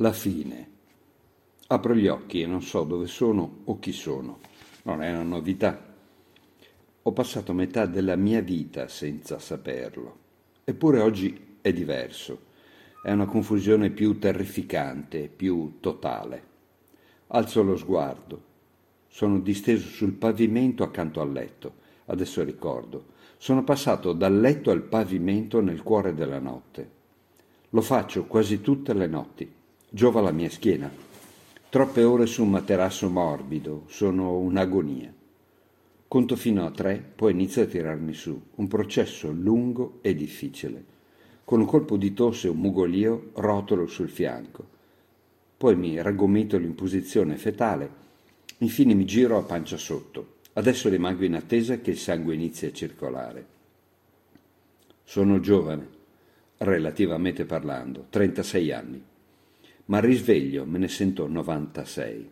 La fine. Apro gli occhi e non so dove sono o chi sono. Non è una novità. Ho passato metà della mia vita senza saperlo. Eppure oggi è diverso. È una confusione più terrificante, più totale. Alzo lo sguardo. Sono disteso sul pavimento accanto al letto. Adesso ricordo. Sono passato dal letto al pavimento nel cuore della notte. Lo faccio quasi tutte le notti. Giova la mia schiena. Troppe ore su un materasso morbido, sono un'agonia. Conto fino a tre, poi inizio a tirarmi su. Un processo lungo e difficile. Con un colpo di tosse e un mugolio rotolo sul fianco. Poi mi raggomitolo in posizione fetale. Infine mi giro a pancia sotto. Adesso rimango in attesa che il sangue inizi a circolare. Sono giovane, relativamente parlando, 36 anni, ma al risveglio me ne sento 96.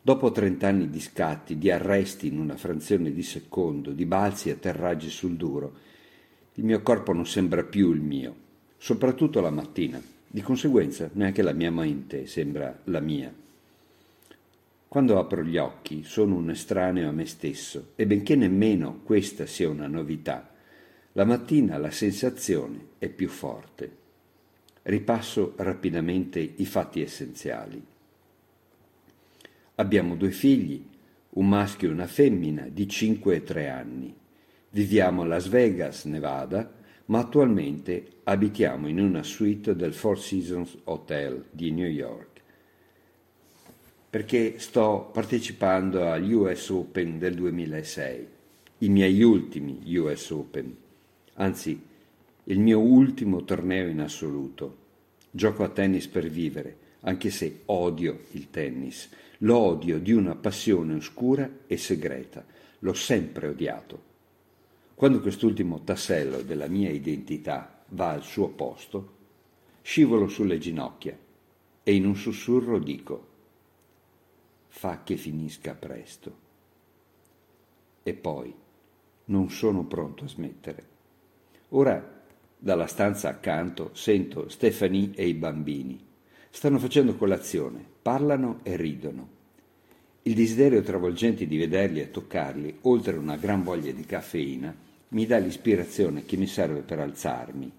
Dopo 30 anni di scatti, di arresti in una frazione di secondo, di balzi e atterraggi sul duro, il mio corpo non sembra più il mio, soprattutto la mattina. Di conseguenza neanche la mia mente sembra la mia. Quando apro gli occhi sono un estraneo a me stesso e benché nemmeno questa sia una novità, la mattina la sensazione è più forte. Ripasso rapidamente i fatti essenziali. Abbiamo due figli, un maschio e una femmina di 5 e 3 anni. Viviamo a Las Vegas, Nevada, ma attualmente abitiamo in una suite del Four Seasons Hotel di New York perché sto partecipando agli US Open del 2006, i miei ultimi US Open, anzi il mio ultimo torneo in assoluto. Gioco a tennis per vivere, anche se odio il tennis. Lo odio di una passione oscura e segreta. L'ho sempre odiato. Quando quest'ultimo tassello della mia identità va al suo posto, scivolo sulle ginocchia e in un sussurro dico fa che finisca presto. E poi non sono pronto a smettere. Ora dalla stanza accanto sento Stefanie e i bambini. Stanno facendo colazione, parlano e ridono. Il desiderio travolgente di vederli e toccarli, oltre a una gran voglia di caffeina, mi dà l'ispirazione che mi serve per alzarmi,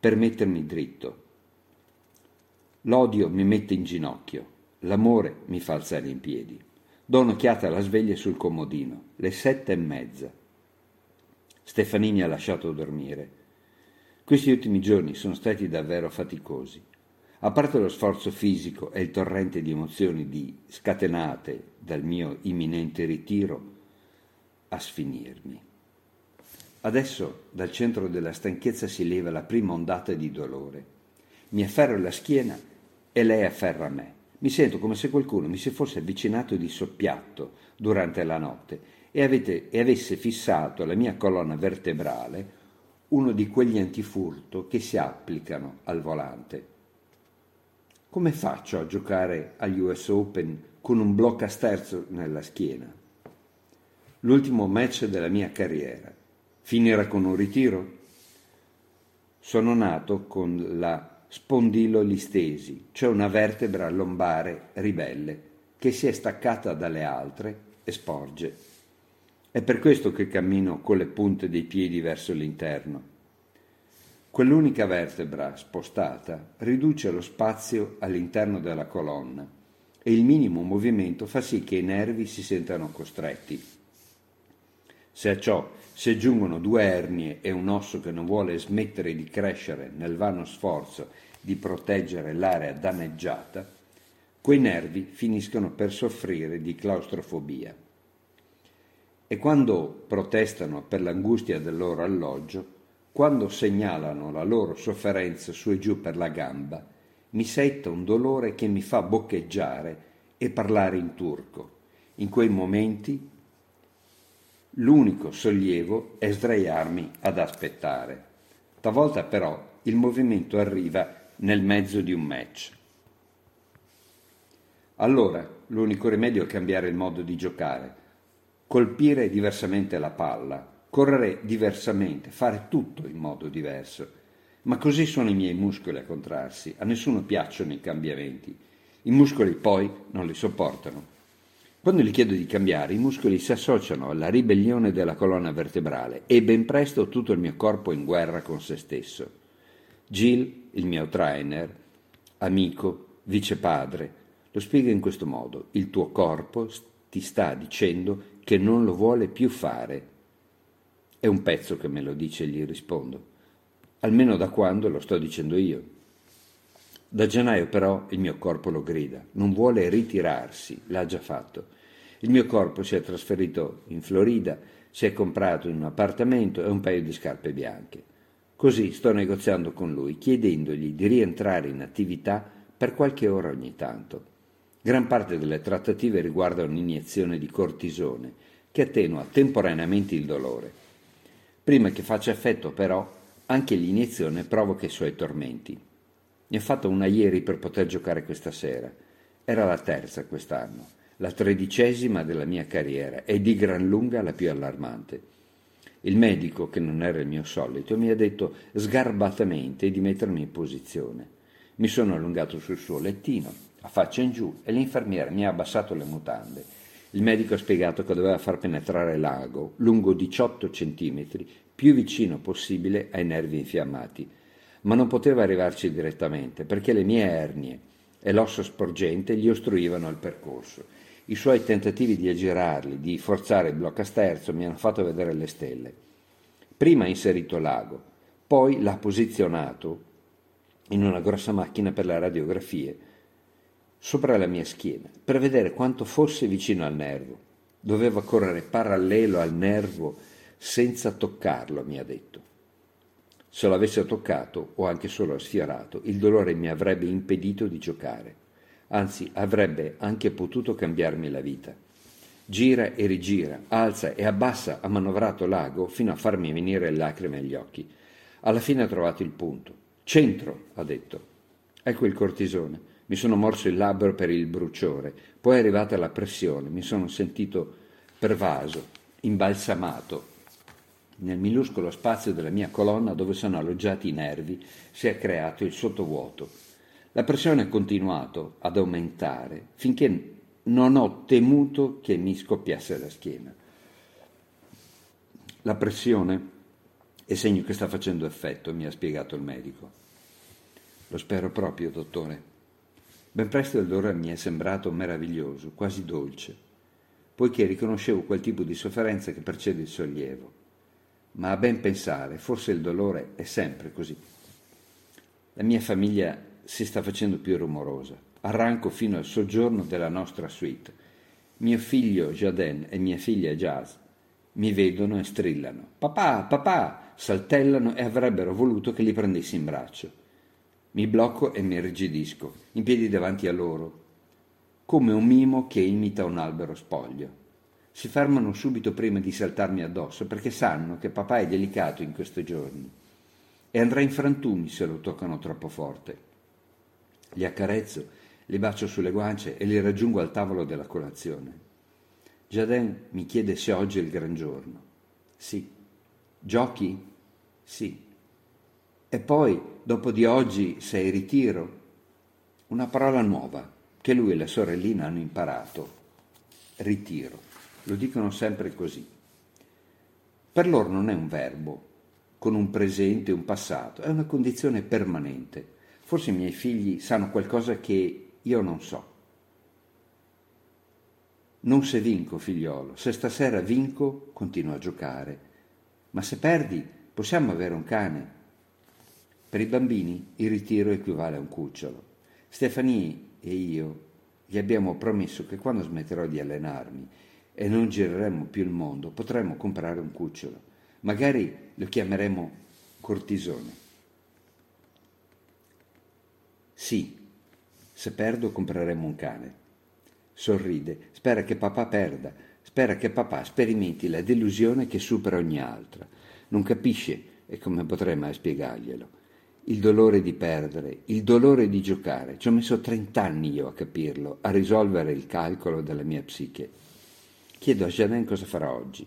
per mettermi dritto. L'odio mi mette in ginocchio, L'amore mi fa alzare in piedi. Do un'occhiata alla sveglia sul comodino, le sette e mezza. Stefanini ha lasciato dormire. Questi ultimi giorni sono stati davvero faticosi. A parte lo sforzo fisico e il torrente di emozioni di scatenate dal mio imminente ritiro, a sfinirmi. Adesso dal centro della stanchezza si leva la prima ondata di dolore. Mi afferro la schiena e lei afferra me. Mi sento come se qualcuno mi si fosse avvicinato di soppiatto durante la notte e, avete, e avesse fissato alla mia colonna vertebrale uno di quegli antifurto che si applicano al volante. Come faccio a giocare agli US Open con un blocca sterzo nella schiena? L'ultimo match della mia carriera. Finirà con un ritiro? Sono nato con la spondilolistesi, cioè una vertebra lombare ribelle che si è staccata dalle altre e sporge. È per questo che cammino con le punte dei piedi verso l'interno. Quell'unica vertebra spostata riduce lo spazio all'interno della colonna e il minimo movimento fa sì che i nervi si sentano costretti. Se a ciò si aggiungono due ernie e un osso che non vuole smettere di crescere nel vano sforzo di proteggere l'area danneggiata, quei nervi finiscono per soffrire di claustrofobia. E quando protestano per l'angustia del loro alloggio, quando segnalano la loro sofferenza su e giù per la gamba, mi setta un dolore che mi fa boccheggiare e parlare in turco. In quei momenti L'unico sollievo è sdraiarmi ad aspettare. Talvolta però il movimento arriva nel mezzo di un match. Allora l'unico rimedio è cambiare il modo di giocare, colpire diversamente la palla, correre diversamente, fare tutto in modo diverso. Ma così sono i miei muscoli a contrarsi, a nessuno piacciono i cambiamenti. I muscoli poi non li sopportano. Quando gli chiedo di cambiare, i muscoli si associano alla ribellione della colonna vertebrale e ben presto tutto il mio corpo è in guerra con se stesso. Jill, il mio trainer, amico, vicepadre, lo spiega in questo modo. Il tuo corpo ti sta dicendo che non lo vuole più fare. È un pezzo che me lo dice e gli rispondo. Almeno da quando lo sto dicendo io. Da gennaio però il mio corpo lo grida, non vuole ritirarsi, l'ha già fatto. Il mio corpo si è trasferito in Florida, si è comprato in un appartamento e un paio di scarpe bianche. Così sto negoziando con lui, chiedendogli di rientrare in attività per qualche ora ogni tanto. Gran parte delle trattative riguarda un'iniezione di cortisone che attenua temporaneamente il dolore. Prima che faccia effetto, però, anche l'iniezione provoca i suoi tormenti. Ne ho fatto una ieri per poter giocare questa sera. Era la terza quest'anno, la tredicesima della mia carriera e di gran lunga la più allarmante. Il medico, che non era il mio solito, mi ha detto sgarbatamente di mettermi in posizione. Mi sono allungato sul suo lettino, a faccia in giù, e l'infermiera mi ha abbassato le mutande. Il medico ha spiegato che doveva far penetrare l'ago lungo 18 centimetri, più vicino possibile ai nervi infiammati, ma non poteva arrivarci direttamente perché le mie ernie e l'osso sporgente gli ostruivano il percorso. I suoi tentativi di aggirarli, di forzare il blocco a sterzo, mi hanno fatto vedere le stelle. Prima ha inserito l'ago, poi l'ha posizionato in una grossa macchina per le radiografie sopra la mia schiena per vedere quanto fosse vicino al nervo. Doveva correre parallelo al nervo senza toccarlo, mi ha detto. Se l'avesse toccato o anche solo sfiorato, il dolore mi avrebbe impedito di giocare, anzi avrebbe anche potuto cambiarmi la vita. Gira e rigira, alza e abbassa ha manovrato l'ago fino a farmi venire lacrime agli occhi. Alla fine ha trovato il punto. Centro, ha detto. Ecco il cortisone. Mi sono morso il labbro per il bruciore. Poi è arrivata la pressione. Mi sono sentito pervaso, imbalsamato, nel minuscolo spazio della mia colonna dove sono alloggiati i nervi si è creato il sottovuoto. La pressione ha continuato ad aumentare finché non ho temuto che mi scoppiasse la schiena. La pressione è segno che sta facendo effetto, mi ha spiegato il medico. Lo spero proprio, dottore. Ben presto il dolore mi è sembrato meraviglioso, quasi dolce, poiché riconoscevo quel tipo di sofferenza che precede il sollievo ma a ben pensare, forse il dolore è sempre così. La mia famiglia si sta facendo più rumorosa. Arranco fino al soggiorno della nostra suite. Mio figlio Jaden e mia figlia Jazz mi vedono e strillano. Papà, papà! saltellano e avrebbero voluto che li prendessi in braccio. Mi blocco e mi rigidisco, in piedi davanti a loro, come un mimo che imita un albero spoglio si fermano subito prima di saltarmi addosso perché sanno che papà è delicato in questi giorni e andrà in frantumi se lo toccano troppo forte. Li accarezzo, li bacio sulle guance e li raggiungo al tavolo della colazione. Jaden mi chiede se oggi è il gran giorno. Sì. Giochi? Sì. E poi, dopo di oggi, sei ritiro? Una parola nuova che lui e la sorellina hanno imparato. Ritiro. Lo dicono sempre così. Per loro non è un verbo, con un presente e un passato, è una condizione permanente. Forse i miei figli sanno qualcosa che io non so. Non se vinco, figliolo, se stasera vinco, continuo a giocare, ma se perdi, possiamo avere un cane. Per i bambini il ritiro equivale a un cucciolo. Stefanie e io gli abbiamo promesso che quando smetterò di allenarmi e non gireremmo più il mondo, potremmo comprare un cucciolo. Magari lo chiameremo cortisone. Sì, se perdo compreremo un cane. Sorride, spera che papà perda, spera che papà sperimenti la delusione che supera ogni altra. Non capisce, e come potrei mai spiegarglielo, il dolore di perdere, il dolore di giocare. Ci ho messo trent'anni io a capirlo, a risolvere il calcolo della mia psiche. Chiedo a Janin cosa farà oggi.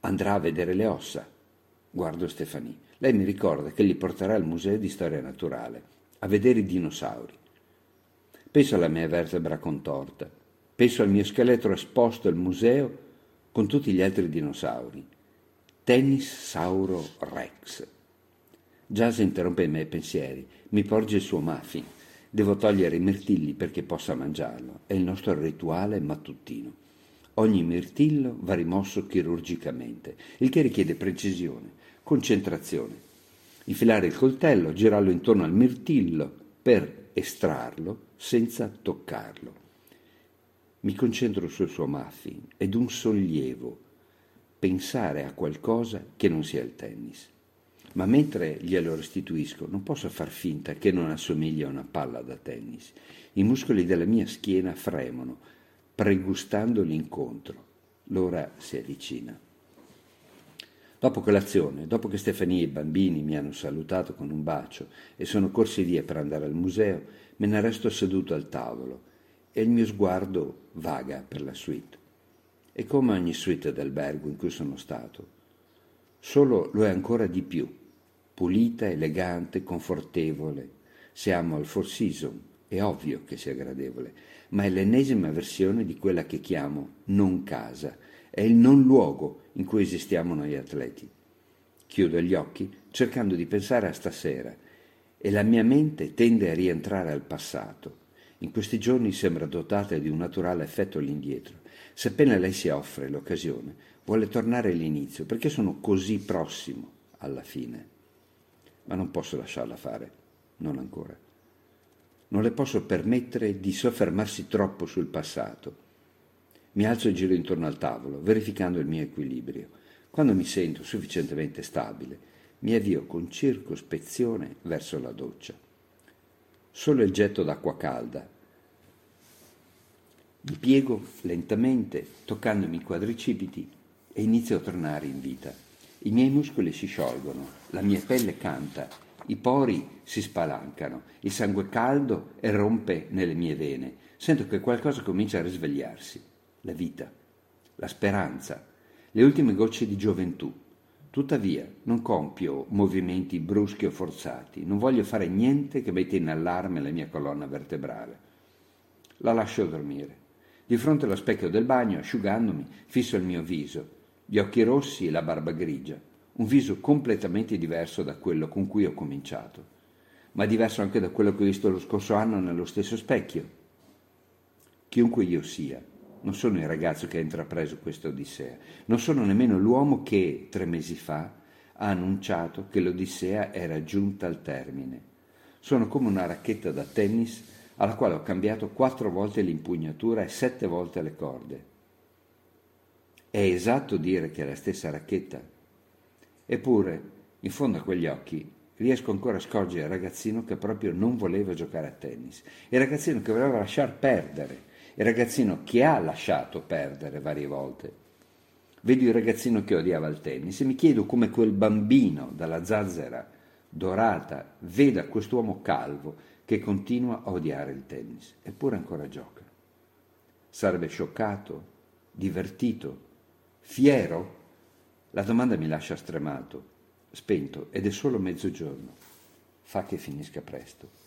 Andrà a vedere le ossa. Guardo Stefanie. Lei mi ricorda che li porterà al Museo di Storia Naturale, a vedere i dinosauri. Penso alla mia vertebra contorta, penso al mio scheletro esposto al museo con tutti gli altri dinosauri. Tennis Sauro Rex. Jazz interrompe i miei pensieri, mi porge il suo muffin. Devo togliere i mirtilli perché possa mangiarlo. È il nostro rituale mattutino. Ogni mirtillo va rimosso chirurgicamente, il che richiede precisione, concentrazione. Infilare il coltello, girarlo intorno al mirtillo per estrarlo senza toccarlo. Mi concentro sul suo muffin ed un sollievo pensare a qualcosa che non sia il tennis. Ma mentre glielo restituisco non posso far finta che non assomiglia a una palla da tennis. I muscoli della mia schiena fremono, pregustando l'incontro. L'ora si avvicina. Dopo colazione, dopo che Stefania e i bambini mi hanno salutato con un bacio e sono corsi via per andare al museo, me ne resto seduto al tavolo e il mio sguardo vaga per la suite. È come ogni suite d'albergo in cui sono stato. Solo lo è ancora di più, pulita, elegante, confortevole. Siamo al Four Seasons, è ovvio che sia gradevole, ma è l'ennesima versione di quella che chiamo non casa, è il non luogo in cui esistiamo noi atleti. Chiudo gli occhi cercando di pensare a stasera e la mia mente tende a rientrare al passato. In questi giorni sembra dotata di un naturale effetto all'indietro. Se appena lei si offre l'occasione, vuole tornare all'inizio perché sono così prossimo alla fine. Ma non posso lasciarla fare, non ancora. Non le posso permettere di soffermarsi troppo sul passato. Mi alzo e giro intorno al tavolo, verificando il mio equilibrio. Quando mi sento sufficientemente stabile, mi avvio con circospezione verso la doccia. Solo il getto d'acqua calda. Mi piego lentamente, toccandomi i quadricipiti, e inizio a tornare in vita. I miei muscoli si sciolgono, la mia pelle canta, i pori si spalancano, il sangue caldo erompe nelle mie vene. Sento che qualcosa comincia a risvegliarsi la vita, la speranza, le ultime gocce di gioventù. Tuttavia non compio movimenti bruschi o forzati, non voglio fare niente che metta in allarme la mia colonna vertebrale. La lascio dormire. Di fronte allo specchio del bagno, asciugandomi, fisso il mio viso, gli occhi rossi e la barba grigia, un viso completamente diverso da quello con cui ho cominciato, ma diverso anche da quello che ho visto lo scorso anno nello stesso specchio. Chiunque io sia, non sono il ragazzo che ha intrapreso questa Odissea, non sono nemmeno l'uomo che tre mesi fa ha annunciato che l'Odissea era giunta al termine. Sono come una racchetta da tennis alla quale ho cambiato quattro volte l'impugnatura e sette volte le corde. È esatto dire che è la stessa racchetta? Eppure, in fondo a quegli occhi, riesco ancora a scorgere il ragazzino che proprio non voleva giocare a tennis, il ragazzino che voleva lasciar perdere, il ragazzino che ha lasciato perdere varie volte. Vedo il ragazzino che odiava il tennis e mi chiedo come quel bambino dalla zazzera dorata veda quest'uomo calvo che continua a odiare il tennis, eppure ancora gioca. Sarebbe scioccato, divertito, fiero? La domanda mi lascia stremato, spento ed è solo mezzogiorno. Fa che finisca presto.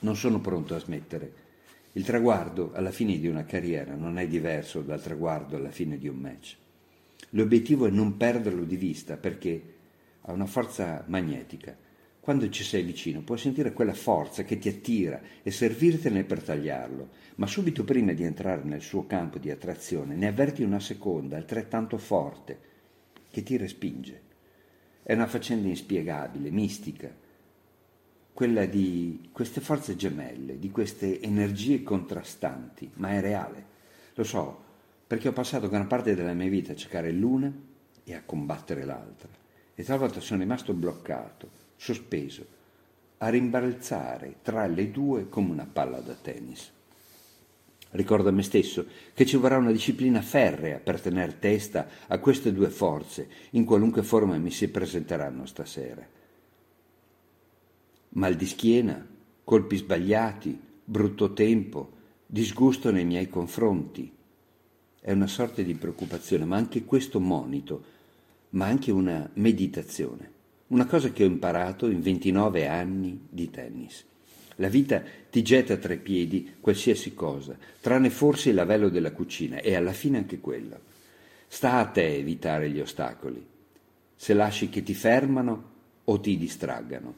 Non sono pronto a smettere il traguardo alla fine di una carriera non è diverso dal traguardo alla fine di un match. L'obiettivo è non perderlo di vista perché ha una forza magnetica. Quando ci sei vicino puoi sentire quella forza che ti attira e servirtene per tagliarlo, ma subito prima di entrare nel suo campo di attrazione ne avverti una seconda altrettanto forte che ti respinge. È una faccenda inspiegabile, mistica, quella di queste forze gemelle, di queste energie contrastanti, ma è reale. Lo so, perché ho passato gran parte della mia vita a cercare l'una e a combattere l'altra. E talvolta sono rimasto bloccato, sospeso, a rimbalzare tra le due come una palla da tennis. Ricordo a me stesso che ci vorrà una disciplina ferrea per tenere testa a queste due forze, in qualunque forma mi si presenteranno stasera mal di schiena, colpi sbagliati, brutto tempo, disgusto nei miei confronti. È una sorta di preoccupazione, ma anche questo monito, ma anche una meditazione. Una cosa che ho imparato in 29 anni di tennis. La vita ti getta tra i piedi qualsiasi cosa, tranne forse il lavello della cucina e alla fine anche quello. Sta a te evitare gli ostacoli. Se lasci che ti fermano o ti distraggano.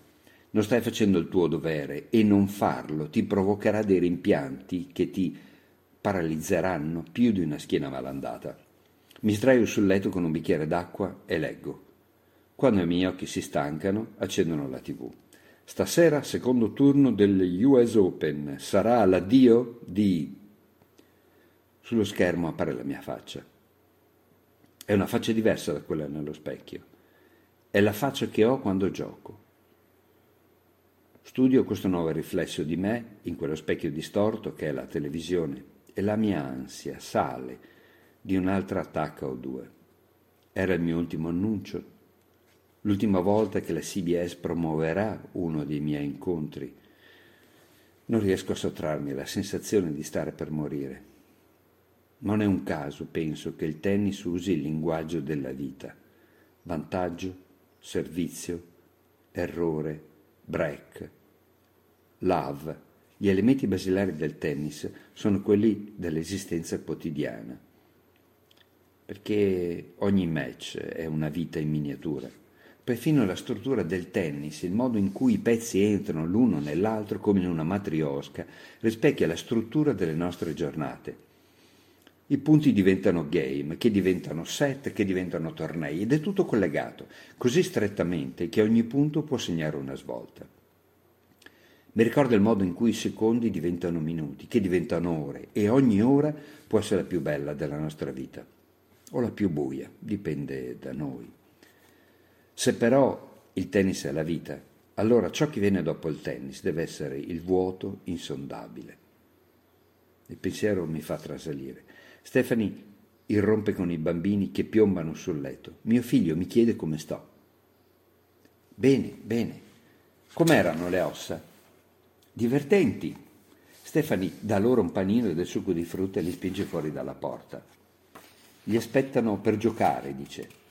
Non stai facendo il tuo dovere e non farlo ti provocherà dei rimpianti che ti paralizzeranno più di una schiena malandata. Mi sdraio sul letto con un bicchiere d'acqua e leggo. Quando i miei occhi si stancano, accendono la tv. Stasera, secondo turno delle US Open, sarà l'addio di... Sullo schermo appare la mia faccia. È una faccia diversa da quella nello specchio. È la faccia che ho quando gioco. Studio questo nuovo riflesso di me in quello specchio distorto che è la televisione e la mia ansia sale di un'altra attacca o due. Era il mio ultimo annuncio, l'ultima volta che la CBS promuoverà uno dei miei incontri. Non riesco a sottrarmi alla sensazione di stare per morire. Non è un caso, penso, che il tennis usi il linguaggio della vita. Vantaggio, servizio, errore, break, love, gli elementi basilari del tennis sono quelli dell'esistenza quotidiana, perché ogni match è una vita in miniatura. Perfino la struttura del tennis, il modo in cui i pezzi entrano l'uno nell'altro come in una matriosca, rispecchia la struttura delle nostre giornate. I punti diventano game, che diventano set, che diventano tornei ed è tutto collegato, così strettamente che ogni punto può segnare una svolta. Mi ricordo il modo in cui i secondi diventano minuti, che diventano ore e ogni ora può essere la più bella della nostra vita o la più buia, dipende da noi. Se però il tennis è la vita, allora ciò che viene dopo il tennis deve essere il vuoto insondabile. Il pensiero mi fa trasalire. Stephanie irrompe con i bambini che piombano sul letto. Mio figlio mi chiede come sto. Bene, bene. Com'erano le ossa? Divertenti. Stephanie dà loro un panino e del succo di frutta e li spinge fuori dalla porta. Li aspettano per giocare, dice.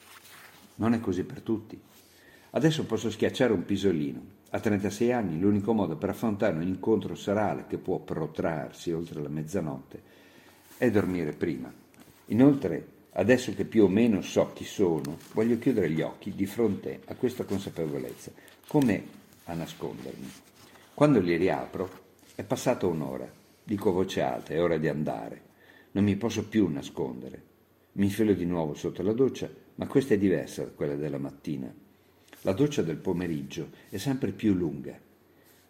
Non è così per tutti. Adesso posso schiacciare un pisolino. A 36 anni l'unico modo per affrontare un incontro serale che può protrarsi oltre la mezzanotte è dormire prima. Inoltre, adesso che più o meno so chi sono, voglio chiudere gli occhi di fronte a questa consapevolezza, come a nascondermi. Quando li riapro, è passata un'ora. Dico voce alta, è ora di andare. Non mi posso più nascondere. Mi infilo di nuovo sotto la doccia, ma questa è diversa da quella della mattina. La doccia del pomeriggio è sempre più lunga,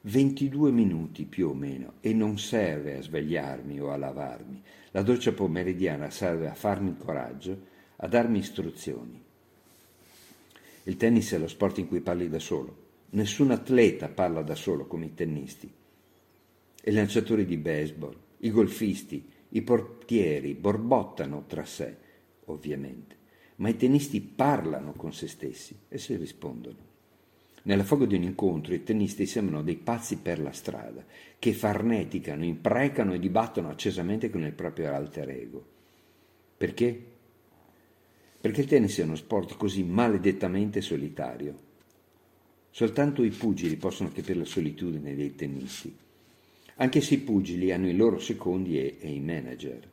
22 minuti più o meno, e non serve a svegliarmi o a lavarmi. La doccia pomeridiana serve a farmi coraggio, a darmi istruzioni. Il tennis è lo sport in cui parli da solo. Nessun atleta parla da solo come i tennisti. I lanciatori di baseball, i golfisti, i portieri borbottano tra sé, ovviamente, ma i tennisti parlano con se stessi e si rispondono. Nella foga di un incontro i tennisti sembrano dei pazzi per la strada, che farneticano, imprecano e dibattono accesamente con il proprio alter ego. Perché? Perché il tennis è uno sport così maledettamente solitario. Soltanto i pugili possono capire la solitudine dei tennisti. Anche se i pugili hanno i loro secondi e, e i manager.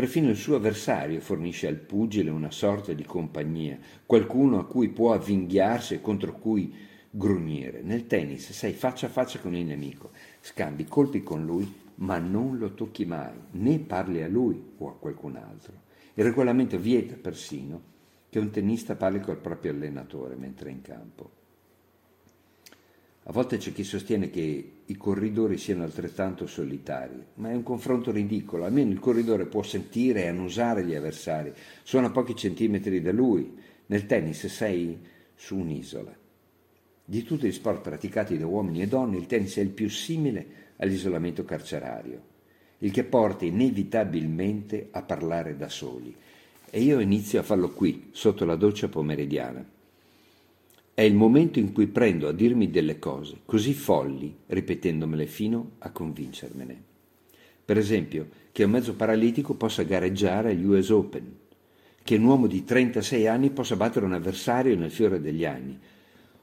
Perfino il suo avversario fornisce al pugile una sorta di compagnia, qualcuno a cui può avvinghiarsi e contro cui grugnire. Nel tennis sei faccia a faccia con il nemico, scambi colpi con lui, ma non lo tocchi mai, né parli a lui o a qualcun altro. Il regolamento vieta persino che un tennista parli col proprio allenatore mentre è in campo. A volte c'è chi sostiene che i corridori siano altrettanto solitari, ma è un confronto ridicolo. Almeno il corridore può sentire e annusare gli avversari, sono a pochi centimetri da lui. Nel tennis sei su un'isola. Di tutti gli sport praticati da uomini e donne, il tennis è il più simile all'isolamento carcerario, il che porta inevitabilmente a parlare da soli. E io inizio a farlo qui, sotto la doccia pomeridiana. È il momento in cui prendo a dirmi delle cose così folli, ripetendomele fino a convincermene. Per esempio, che un mezzo paralitico possa gareggiare agli US Open, che un uomo di 36 anni possa battere un avversario nel fiore degli anni,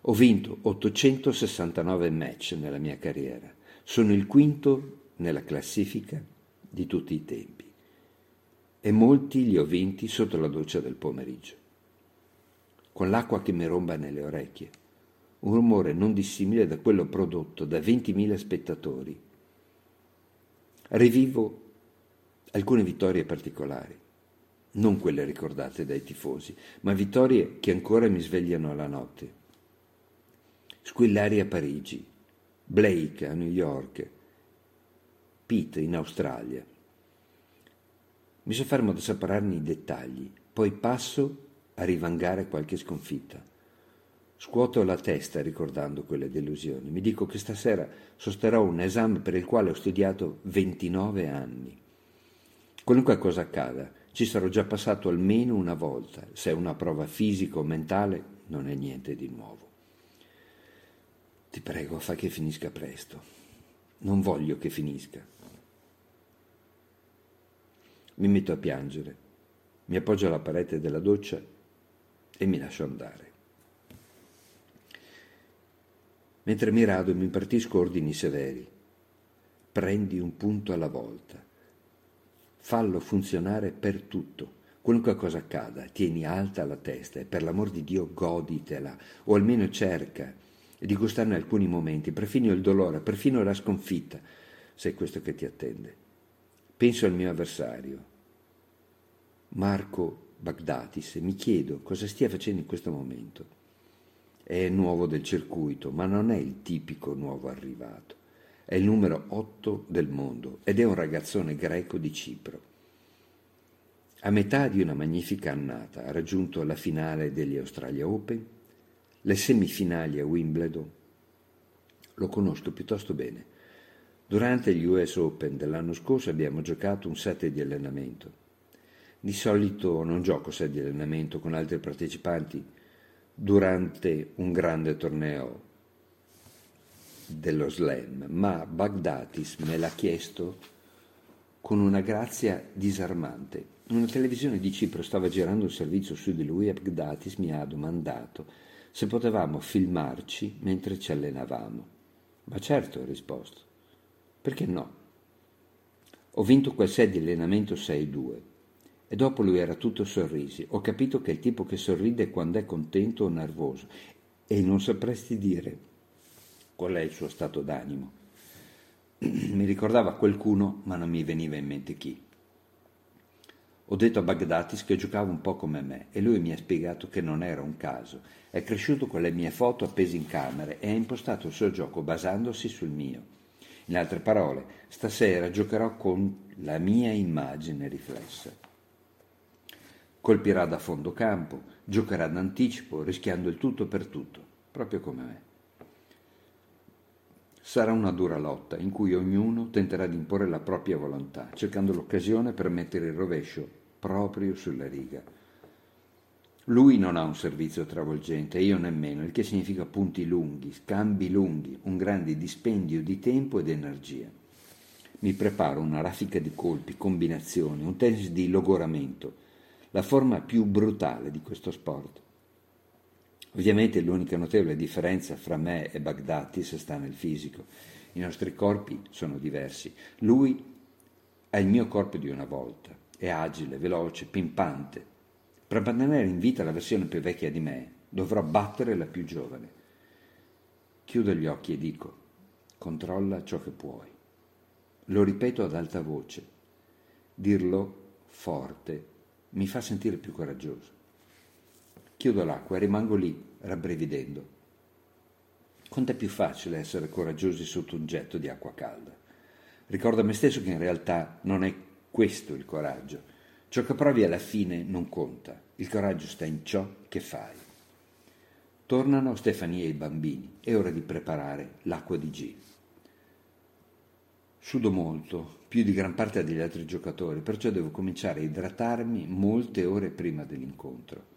Ho vinto 869 match nella mia carriera. Sono il quinto nella classifica di tutti i tempi. E molti li ho vinti sotto la doccia del pomeriggio. Con l'acqua che mi romba nelle orecchie. Un rumore non dissimile da quello prodotto da 20.000 spettatori. Rivivo alcune vittorie particolari non quelle ricordate dai tifosi, ma vittorie che ancora mi svegliano alla notte. Squillari a Parigi, Blake a New York, Pete in Australia. Mi soffermo ad assaporarne i dettagli, poi passo a rivangare qualche sconfitta. Scuoto la testa ricordando quelle delusioni. Mi dico che stasera sosterrò un esame per il quale ho studiato 29 anni. Qualunque cosa accada, ci sarò già passato almeno una volta. Se è una prova fisica o mentale, non è niente di nuovo. Ti prego, fa che finisca presto. Non voglio che finisca. Mi metto a piangere, mi appoggio alla parete della doccia e mi lascio andare. Mentre mi rado mi impartisco ordini severi. Prendi un punto alla volta fallo funzionare per tutto. Qualunque cosa accada, tieni alta la testa e per l'amor di Dio goditela, o almeno cerca di gustarne alcuni momenti, perfino il dolore, perfino la sconfitta, se è questo che ti attende. Penso al mio avversario, Marco Bagdatis, e mi chiedo cosa stia facendo in questo momento. È nuovo del circuito, ma non è il tipico nuovo arrivato. È il numero 8 del mondo ed è un ragazzone greco di Cipro. A metà di una magnifica annata ha raggiunto la finale degli Australia Open, le semifinali a Wimbledon. Lo conosco piuttosto bene. Durante gli US Open dell'anno scorso abbiamo giocato un set di allenamento. Di solito non gioco set di allenamento con altri partecipanti durante un grande torneo dello slam, ma Bagdatis me l'ha chiesto con una grazia disarmante. Una televisione di Cipro stava girando un servizio su di lui e Bagdatis mi ha domandato se potevamo filmarci mentre ci allenavamo. Ma certo, ho risposto. Perché no? Ho vinto quel set di allenamento 6-2 e dopo lui era tutto sorrisi. Ho capito che è il tipo che sorride quando è contento o nervoso e non sapresti dire qual è il suo stato d'animo. mi ricordava qualcuno, ma non mi veniva in mente chi. Ho detto a Bagdatis che giocava un po' come me e lui mi ha spiegato che non era un caso. È cresciuto con le mie foto appese in camera e ha impostato il suo gioco basandosi sul mio. In altre parole, stasera giocherò con la mia immagine riflessa. Colpirà da fondo campo, giocherà d'anticipo, rischiando il tutto per tutto, proprio come me. Sarà una dura lotta in cui ognuno tenterà di imporre la propria volontà, cercando l'occasione per mettere il rovescio proprio sulla riga. Lui non ha un servizio travolgente, io nemmeno, il che significa punti lunghi, scambi lunghi, un grande dispendio di tempo ed energia. Mi preparo una raffica di colpi, combinazioni, un tennis di logoramento, la forma più brutale di questo sport. Ovviamente l'unica notevole differenza fra me e Bagdatis sta nel fisico. I nostri corpi sono diversi. Lui ha il mio corpo di una volta, è agile, veloce, pimpante. Per mantenere in vita la versione più vecchia di me, dovrò battere la più giovane. Chiudo gli occhi e dico, controlla ciò che puoi. Lo ripeto ad alta voce. Dirlo forte mi fa sentire più coraggioso. Chiudo l'acqua e rimango lì, rabbrividendo. Quanto è più facile essere coraggiosi sotto un getto di acqua calda. Ricordo a me stesso che in realtà non è questo il coraggio. Ciò che provi alla fine non conta. Il coraggio sta in ciò che fai. Tornano Stefania e i bambini. È ora di preparare l'acqua di G. Sudo molto, più di gran parte degli altri giocatori, perciò devo cominciare a idratarmi molte ore prima dell'incontro.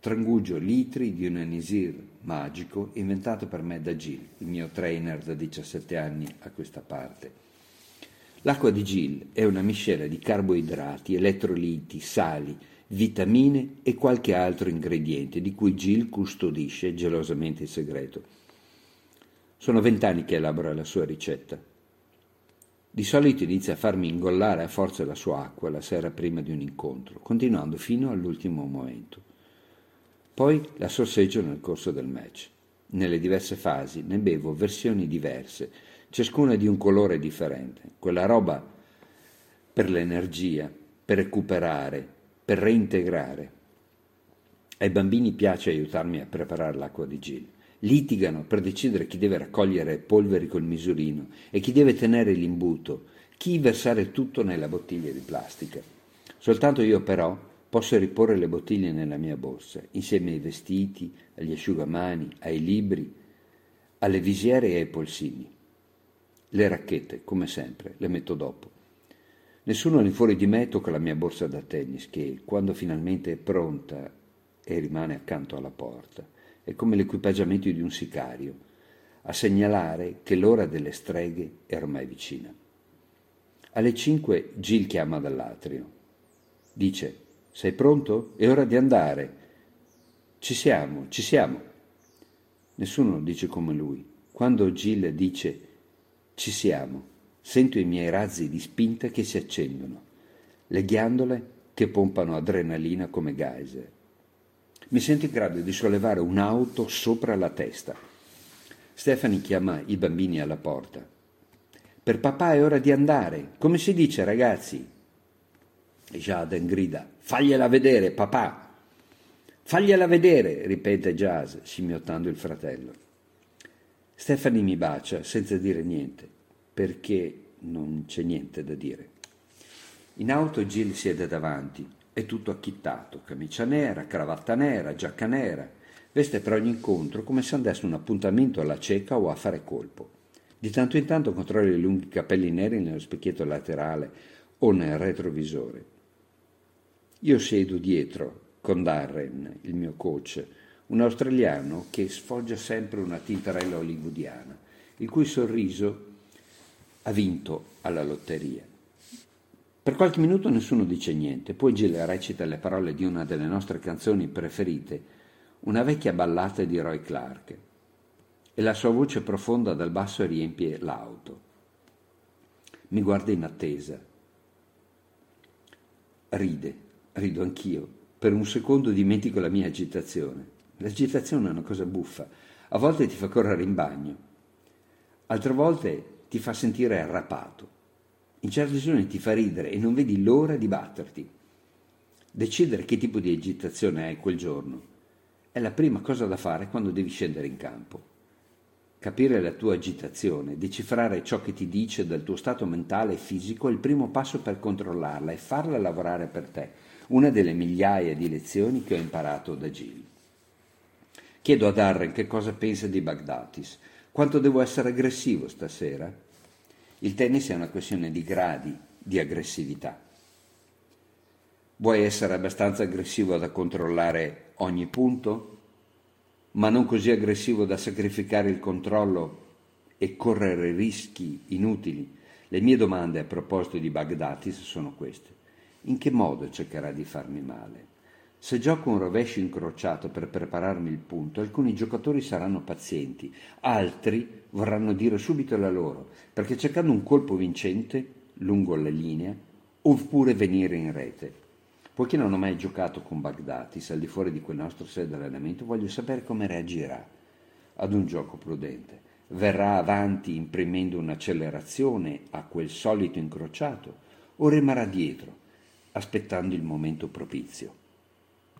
Trangugio litri di un enisir magico inventato per me da Gil, il mio trainer da 17 anni a questa parte. L'acqua di Gil è una miscela di carboidrati, elettroliti, sali vitamine e qualche altro ingrediente di cui Jill custodisce gelosamente il segreto. Sono vent'anni che elabora la sua ricetta. Di solito inizia a farmi ingollare a forza la sua acqua la sera prima di un incontro, continuando fino all'ultimo momento. Poi la sorseggio nel corso del match. Nelle diverse fasi ne bevo versioni diverse, ciascuna di un colore differente. Quella roba per l'energia, per recuperare, per reintegrare. Ai bambini piace aiutarmi a preparare l'acqua di Gil. Litigano per decidere chi deve raccogliere polveri col misurino e chi deve tenere l'imbuto, chi versare tutto nella bottiglia di plastica. Soltanto io però posso riporre le bottiglie nella mia borsa, insieme ai vestiti, agli asciugamani, ai libri, alle visiere e ai polsini. Le racchette, come sempre, le metto dopo. Nessuno lì fuori di me tocca la mia borsa da tennis che, quando finalmente è pronta e rimane accanto alla porta, è come l'equipaggiamento di un sicario, a segnalare che l'ora delle streghe è ormai vicina. Alle cinque Gil chiama dall'atrio. Dice, sei pronto? È ora di andare. Ci siamo, ci siamo. Nessuno dice come lui. Quando Gil dice ci siamo, Sento i miei razzi di spinta che si accendono, le ghiandole che pompano adrenalina come geyser. Mi sento in grado di sollevare un'auto sopra la testa. Stefani chiama i bambini alla porta. Per papà è ora di andare. Come si dice, ragazzi? Jaden grida. Fagliela vedere, papà. Fagliela vedere, ripete Jazz, scimmiottando il fratello. Stefani mi bacia senza dire niente perché non c'è niente da dire. In auto Gil siede davanti, è tutto acchittato, camicia nera, cravatta nera, giacca nera, veste per ogni incontro come se andasse un appuntamento alla cieca o a fare colpo. Di tanto in tanto controlla i lunghi capelli neri nello specchietto laterale o nel retrovisore. Io siedo dietro con Darren, il mio coach, un australiano che sfoggia sempre una tintarella hollywoodiana, il cui sorriso ha vinto alla lotteria. Per qualche minuto nessuno dice niente, poi Gilles recita le parole di una delle nostre canzoni preferite, una vecchia ballata di Roy Clark, e la sua voce profonda dal basso riempie l'auto. Mi guarda in attesa. Ride, rido anch'io. Per un secondo dimentico la mia agitazione. L'agitazione è una cosa buffa. A volte ti fa correre in bagno. Altre volte ti fa sentire arrapato. In certe occasioni ti fa ridere e non vedi l'ora di batterti. Decidere che tipo di agitazione hai quel giorno è la prima cosa da fare quando devi scendere in campo. Capire la tua agitazione, decifrare ciò che ti dice del tuo stato mentale e fisico è il primo passo per controllarla e farla lavorare per te, una delle migliaia di lezioni che ho imparato da Gil. Chiedo a Darren che cosa pensa di Bagdatis, quanto devo essere aggressivo stasera? Il tennis è una questione di gradi di aggressività. Vuoi essere abbastanza aggressivo da controllare ogni punto, ma non così aggressivo da sacrificare il controllo e correre rischi inutili? Le mie domande a proposito di Bagdatis sono queste. In che modo cercherà di farmi male? Se gioco un rovescio incrociato per prepararmi il punto, alcuni giocatori saranno pazienti, altri vorranno dire subito la loro, perché cercando un colpo vincente lungo la linea, oppure venire in rete. Poiché non ho mai giocato con Bagdatis al di fuori di quel nostro set di allenamento, voglio sapere come reagirà ad un gioco prudente. Verrà avanti imprimendo un'accelerazione a quel solito incrociato o rimarrà dietro, aspettando il momento propizio.